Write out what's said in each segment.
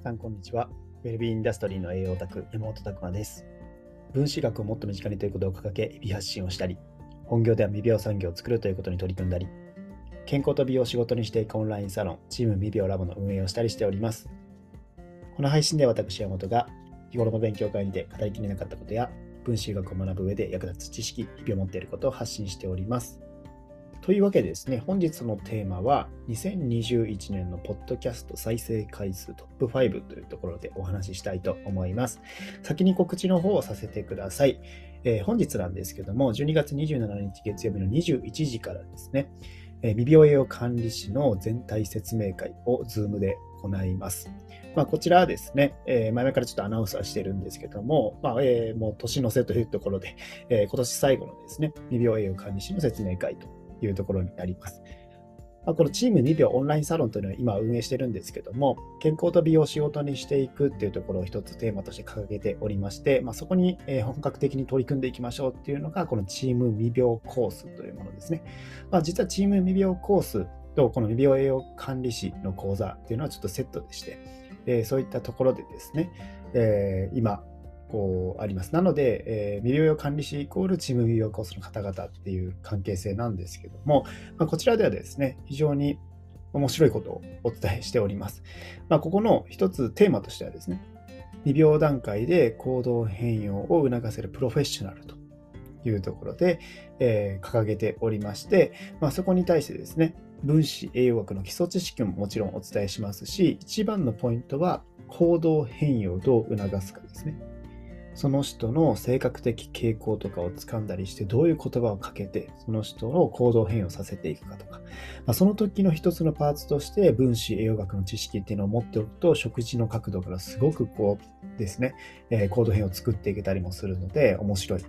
皆さん、こんにちは。ウェルビーインダストリーの栄養オタク、山本拓馬です。分子学をもっと身近にということを掲げ、美発信をしたり、本業では未病産業を作るということに取り組んだり、健康と美容を仕事にしていくオンラインサロン、チーム未病ラボの運営をしたりしております。この配信では私、山本が日頃の勉強会にて語りきれなかったことや、分子学を学ぶ上で役立つ知識、日々を持っていることを発信しております。というわけでですね、本日のテーマは、2021年のポッドキャスト再生回数トップ5というところでお話ししたいと思います。先に告知の方をさせてください。えー、本日なんですけども、12月27日月曜日の21時からですね、えー、未病栄養管理士の全体説明会を Zoom で行います。まあ、こちらはですね、えー、前々からちょっとアナウンスはしてるんですけども、まあえ、もう年の瀬というところで、えー、今年最後のですね、未病栄養管理士の説明会というところになります。まあ、このチーム2秒オンラインサロンというのは今運営してるんですけども、健康と美容を仕事にしていくっていうところを一つテーマとして掲げておりまして、まあ、そこに本格的に取り組んでいきましょうっていうのが、このチーム未病コースというものですね。まあ、実はチーム未病コースとこの未病栄養管理士の講座っていうのはちょっとセットでして、え、そういったところでですね、え、今こうあります。なので、えー、未療養管理士イコールチーム未療コースの方々っていう関係性なんですけども、まあ、こちらではですね、非常に面白いことをお伝えしております。まあ、ここの一つテーマとしてはですね、未病段階で行動変容を促せるプロフェッショナルというところで、えー、掲げておりまして、まあ、そこに対してですね、分子栄養学の基礎知識ももちろんお伝えしますし、一番のポイントは行動変容をどう促すかですね。その人の性格的傾向とかをつかんだりして、どういう言葉をかけて、その人の行動変容させていくかとか、まあ、その時の一つのパーツとして、分子栄養学の知識っていうのを持っておくと、食事の角度からすごくこうですね、えー、行動変容を作っていけたりもするので、面白い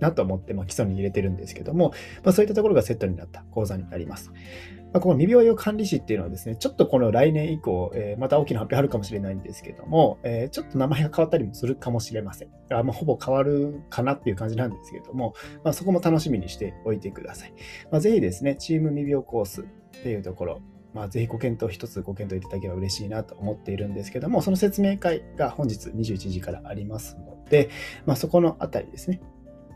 なと思って、まあ、基礎に入れてるんですけども、まあ、そういったところがセットになった講座になります。まあ、この未病用管理士っていうのはですね、ちょっとこの来年以降、えー、また大きな発表あるかもしれないんですけども、えー、ちょっと名前が変わったりもするかもしれません。あまあ、ほぼ変わるかなっていう感じなんですけども、まあ、そこも楽しみにしておいてください。まあ、ぜひですね、チーム未病コースっていうところ、まあ、ぜひご検討、一つご検討いただければ嬉しいなと思っているんですけども、その説明会が本日21時からありますので、まあ、そこのあたりですね、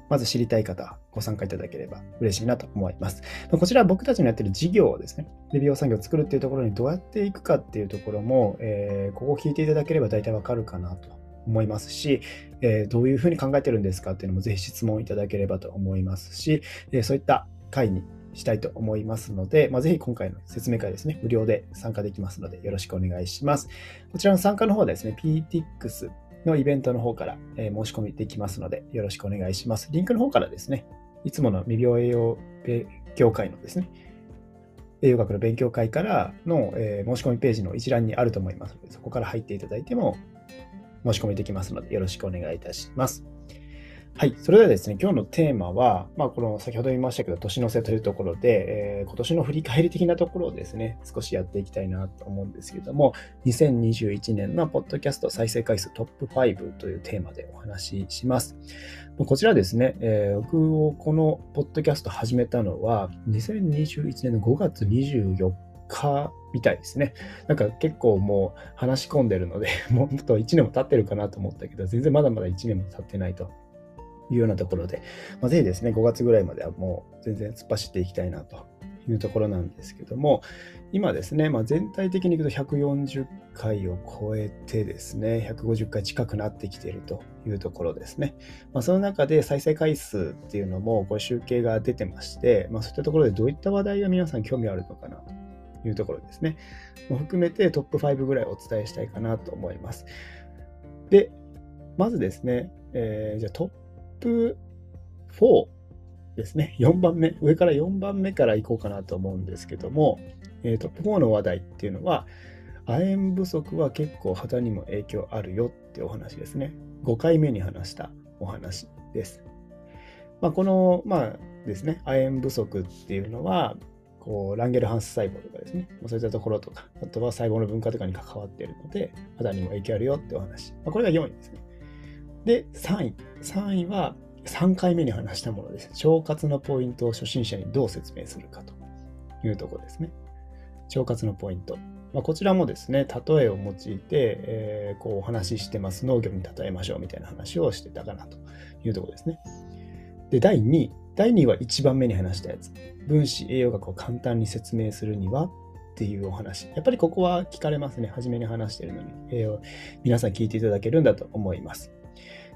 まず知りたい方、ご参加いただければ嬉しいなと思います。こちらは僕たちのやってる事業をですね、レビュー産業を作るっていうところにどうやっていくかっていうところも、えー、ここを聞いていただければ大体わかるかなと思いますし、えー、どういうふうに考えてるんですかっていうのもぜひ質問いただければと思いますし、えー、そういった会にしたいと思いますので、まあ、ぜひ今回の説明会ですね、無料で参加できますのでよろしくお願いします。こちらの参加の方はですね、PTX のイベントの方から、え申し込みできますので、よろしくお願いします。リンクの方からですね、いつもの未病栄養勉強会のですね、栄養学の勉強会からの、え申し込みページの一覧にあると思いますので、そこから入っていただいても申し込みできますので、よろしくお願いいたします。はい。それではですね、今日のテーマは、まあ、この先ほど言いましたけど、年の瀬というところで、えー、今年の振り返り的なところをですね、少しやっていきたいなと思うんですけども、2021年のポッドキャスト再生回数トップ5というテーマでお話しします。こちらですね、えー、僕をこのポッドキャスト始めたのは、2021年の5月24日みたいですね。なんか結構もう話し込んでるので、もっと1年も経ってるかなと思ったけど、全然まだまだ1年も経ってないというようなところで、まあ、ぜひですね、5月ぐらいまではもう全然突っ走っていきたいなというところなんですけども、今ですね、まあ、全体的にいくと140回を超えてですね、150回近くなってきているというところですね。まあ、その中で再生回数っていうのもこれ集計が出てまして、まあ、そういったところでどういった話題が皆さん興味あるのかなというところですね。も含めてトップ5ぐらいお伝えしたいかなと思います。で、まずですね、えー、じゃあトップ4ですね。4番目、上から4番目からいこうかなと思うんですけども、えー、トップ4の話題っていうのは、亜鉛不足は結構肌にも影響あるよってお話ですね。5回目に話したお話です。まあ、この、まあですね、亜鉛不足っていうのは、こうランゲルハンス細胞とかですね、そういったところとか、あとは細胞の分化とかに関わっているので、肌にも影響あるよってお話。まあ、これが4位ですね。で、3位。3位は3回目に話したものです。腸活のポイントを初心者にどう説明するかというところですね。腸活のポイント。まあ、こちらもですね、例えを用いて、えー、こうお話ししてます。農業に例えましょうみたいな話をしてたかなというところですね。で、第2位。第2位は1番目に話したやつ。分子栄養学を簡単に説明するにはっていうお話。やっぱりここは聞かれますね。初めに話してるのに、えー、皆さん聞いていただけるんだと思います。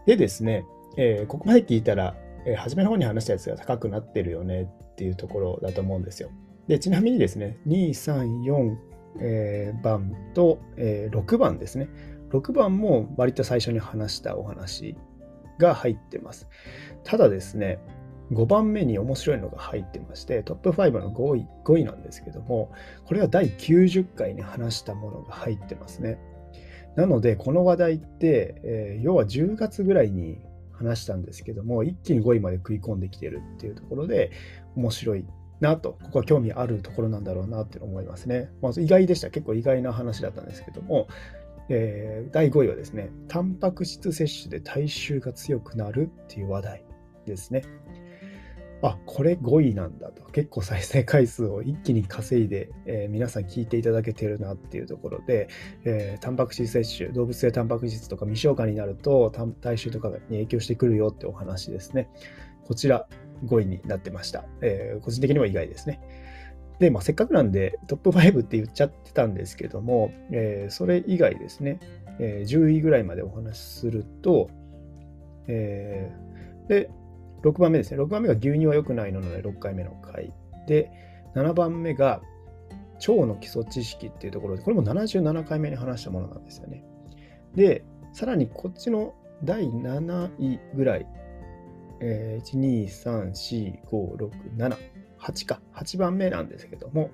でですね、えー、ここまで聞いたら、えー、初めの方に話したやつが高くなってるよねっていうところだと思うんですよ。で、ちなみにですね、2、3、4、えー、番と、えー、6番ですね。6番も割と最初に話したお話が入ってます。ただですね、5番目に面白いのが入ってまして、トップ5の5位 ,5 位なんですけども、これは第90回に話したものが入ってますね。なので、この話題って、えー、要は10月ぐらいに話したんですけども、一気に5位まで食い込んできてるっていうところで、面白いなと、ここは興味あるところなんだろうなって思いますね。まず意外でした。結構意外な話だったんですけども、えー、第5位はですね、タンパク質摂取で体臭が強くなるっていう話題ですね。あ、これ5位なんだと。結構再生回数を一気に稼いで、えー、皆さん聞いていただけてるなっていうところで、えー、タンパク質摂取、動物性タンパク質とか未消化になると体臭とかに影響してくるよってお話ですね。こちら5位になってました。えー、個人的には意外ですね。で、まあ、せっかくなんでトップ5って言っちゃってたんですけども、えそれ以外ですね、え10位ぐらいまでお話しすると、えで、6番目ですね。6番目が牛乳は良くないので6回目の回。で、7番目が腸の基礎知識っていうところで、これも77回目に話したものなんですよね。で、さらにこっちの第7位ぐらい、えー、1、2、3、4、5、6、7、8か、8番目なんですけども、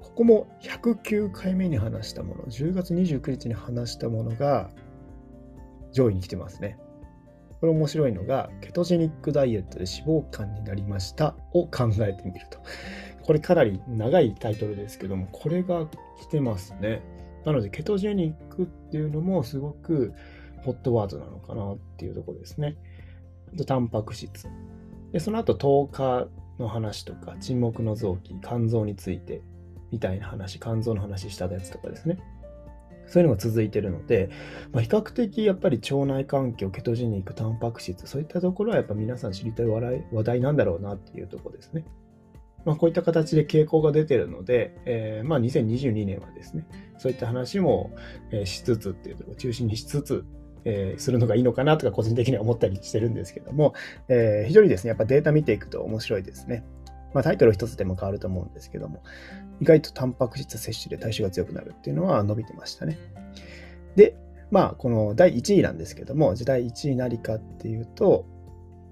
ここも109回目に話したもの、10月29日に話したものが上位に来てますね。これ面白いのが、ケトジェニックダイエットで脂肪肝になりましたを考えてみると。これかなり長いタイトルですけども、これが来てますね。なので、ケトジェニックっていうのもすごくホットワードなのかなっていうところですね。あと、タンパク質。で、その後、10日の話とか、沈黙の臓器、肝臓についてみたいな話、肝臓の話したやつとかですね。そういうのが続いてるので、まあ、比較的やっぱり腸内環境、ケトジニック、タンパク質、そういったところはやっぱ皆さん知りたい話題なんだろうなっていうとこですね。まあ、こういった形で傾向が出てるので、えー、まあ2022年はですね、そういった話も、しつつっていうところを中心にしつつ、えー、するのがいいのかなとか個人的には思ったりしてるんですけども、えー、非常にですね、やっぱデータ見ていくと面白いですね。まあ、タイトル一つでも変わると思うんですけども、意外とタンパク質摂取で体臭が強くなるっていうのは伸びてましたね。で、まあ、この第1位なんですけども、じゃ第1位何かっていうと、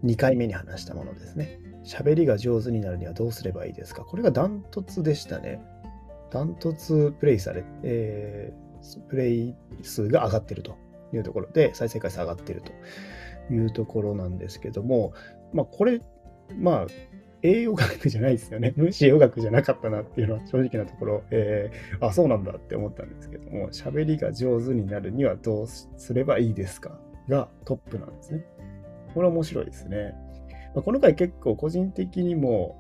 2回目に話したものですね。喋りが上手になるにはどうすればいいですか？これがダントツでしたね。ダントツプレイされ、えー、プレイ数が上がってるというところで、再生回数上がってるというところなんですけども、まあ、これ、まあ、栄養学じゃないですよね。分子栄養学じゃなかったなっていうのは正直なところ、えー、あ、そうなんだって思ったんですけども、喋りが上手になるにはどうすればいいですか？がトップなんですね。これは面白いですね。まあ、この回結構個人的にも、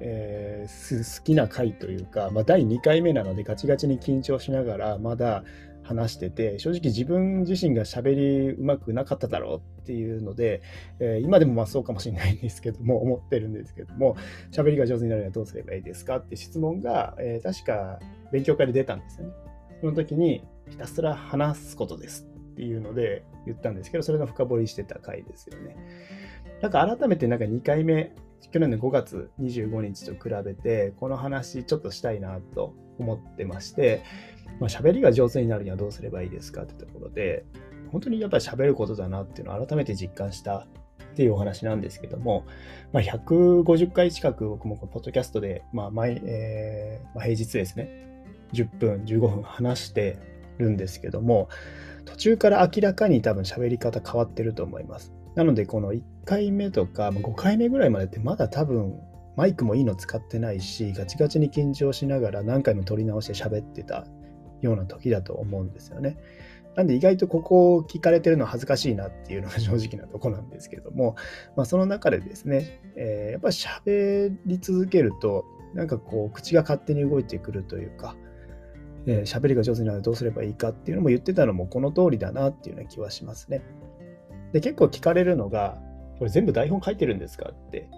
えー、好きな回というか、まあ、第2回目なのでガチガチに緊張しながらまだ話してて、正直自分自身が喋りうまくなかっただろうっていうので、えー、今でもまあそうかもしれないんですけども、思ってるんですけども、喋りが上手になるにはどうすればいいですかって質問が、えー、確か勉強会で出たんですよね。その時に、ひたすら話すことですっていうので言ったんですけど、それが深掘りしてた回ですよね。なんか改めてなんか2回目、去年の5月25日と比べて、この話ちょっとしたいなと思ってまして、まあ、喋りが上手になるにはどうすればいいですかってところで、本当にやっぱり喋ることだなっていうのを改めて実感したっていうお話なんですけども、まあ、150回近く僕もこのポッドキャストで、まあ毎えーまあ、平日ですね、10分、15分話してるんですけども、途中から明らかに多分喋り方変わってると思います。なので、この1回目とか5回目ぐらいまでってまだ多分マイクもいいの使ってないし、ガチガチに緊張しながら何回も撮り直して喋ってたような時だと思うんですよね。なんで意外とここを聞かれてるのは恥ずかしいなっていうのが正直なとこなんですけども、まあ、その中でですね、えー、やっぱり喋り続けると、なんかこう、口が勝手に動いてくるというか、えー、喋りが上手になるどうすればいいかっていうのも言ってたのもこの通りだなっていうような気はしますね。で、結構聞かれるのが、これ全部台本書いてるんですかって、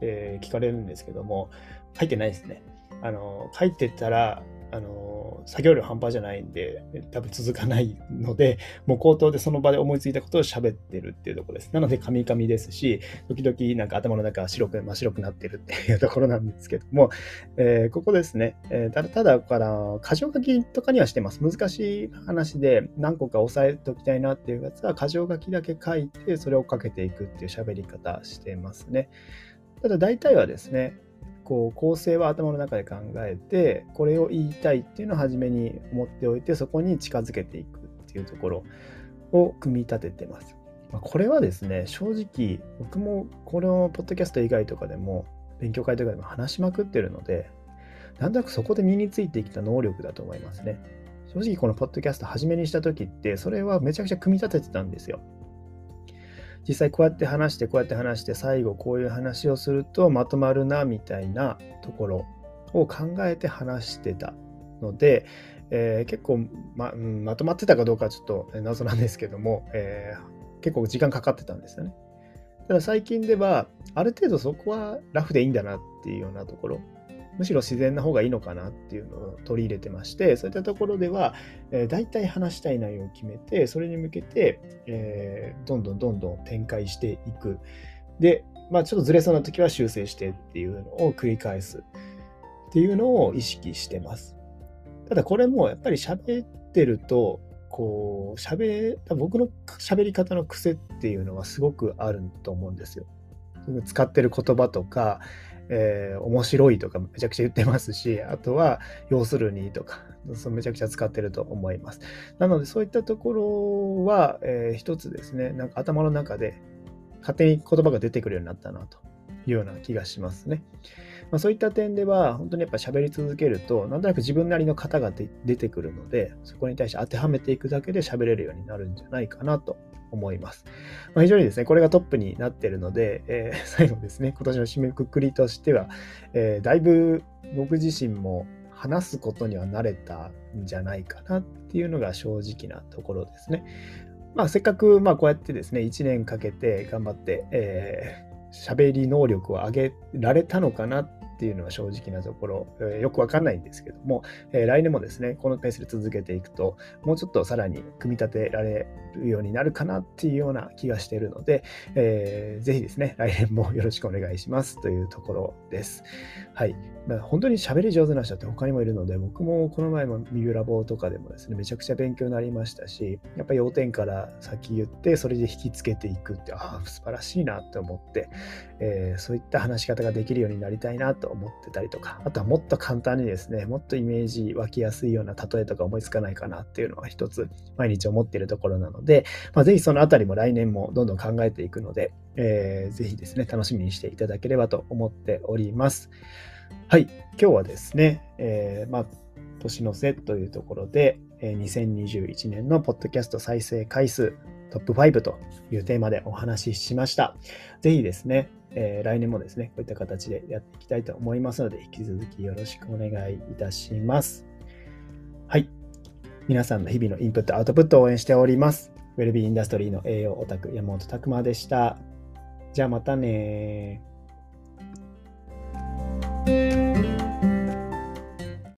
えー、聞かれるんですけども、書いてないですね。あの、書いてたら、あの、作業量半端じゃないんで、多分続かないので、もう口頭でその場で思いついたことを喋ってるっていうとこです。なので、カミカミですし、時々なんか頭の中白く、真っ白くなってるっていうところなんですけども、えー、ここですね、えー、ただ、ただから、箇条書きとかにはしてます。難しい話で何個か押さえておきたいなっていうやつは、箇条書きだけ書いて、それをかけていくっていう喋り方してますね。ただ、大体はですね、こう構成は頭の中で考えてこれを言いたいっていうのを初めに思っておいてそこに近づけていくっていうところを組み立ててます。ま、これはですね正直僕もこのポッドキャスト以外とかでも勉強会とかでも話しまくってるのでなんとなくそこで身についてきた能力だと思いますね。正直このポッドキャスト初めにした時ってそれはめちゃくちゃ組み立ててたんですよ。実際こうやって話してこうやって話して最後こういう話をするとまとまるなみたいなところを考えて話してたので、えー、結構ま、まとまってたかどうかちょっと謎なんですけども、えー、結構時間かかってたんですよね。ただ最近ではある程度そこはラフでいいんだなっていうようなところむしろ自然な方がいいのかなっていうのを取り入れてまして、そういったところでは、えー、大体話したい内容を決めて、それに向けて、えー、どんどんどんどん展開していく。で、まあちょっとずれそうな時は修正してっていうのを繰り返すっていうのを意識してます。ただこれもやっぱり喋ってると、こう、喋、僕の喋り方の癖っていうのはすごくあると思うんですよ。使ってる言葉とか、えー、面白いとかめちゃくちゃ言ってますし、あとは、要するにとか、そめちゃくちゃ使ってると思います。なので、そういったところは、えー、一つですね、なんか頭の中で勝手に言葉が出てくるようになったなというような気がしますね。まあ、そういった点では、本当にやっぱ喋り続けると、なんとなく自分なりの型が出てくるので、そこに対して当てはめていくだけで喋れるようになるんじゃないかなと思います。まあ、非常にですね、これがトップになっているので、えー、最後ですね、今年の締めくくりとしては、えー、だいぶ僕自身も話すことには慣れたんじゃないかなっていうのが正直なところですね。まあ、せっかくまあこうやってですね、1年かけて頑張って、えー、喋り能力を上げられたのかなっていうのは正直なところ、えー、よくわかんないんですけども、えー、来年もですね、このペースで続けていくと、もうちょっとさらに組み立てられるようになるかなっていうような気がしているので、えー、ぜひですね、来年もよろしくお願いしますというところです。はい。まあ、本当に喋り上手な人って他にもいるので、僕もこの前もミューラボとかでもですね、めちゃくちゃ勉強になりましたし、やっぱり要点から先言って、それで引きつけていくって、ああ、素晴らしいなって思って、えー、そういった話し方ができるようになりたいなと思ってたりとか、あとはもっと簡単にですね、もっとイメージ湧きやすいような例えとか思いつかないかなっていうのは一つ毎日思っているところなので、まあ、ぜひそのあたりも来年もどんどん考えていくので、えー、ぜひですね、楽しみにしていただければと思っております。はい、今日はですね、えー、まあ、年の瀬というところで、え、2021年のポッドキャスト再生回数トップ5というテーマでお話ししました。ぜひですね、えー、来年もですね、こういった形でやっていきたいと思いますので、引き続きよろしくお願いいたします。はい。皆さんの日々のインプット、アウトプットを応援しております。ウェルビーインダストリーの栄養オタク、山本拓馬でした。じゃあまたね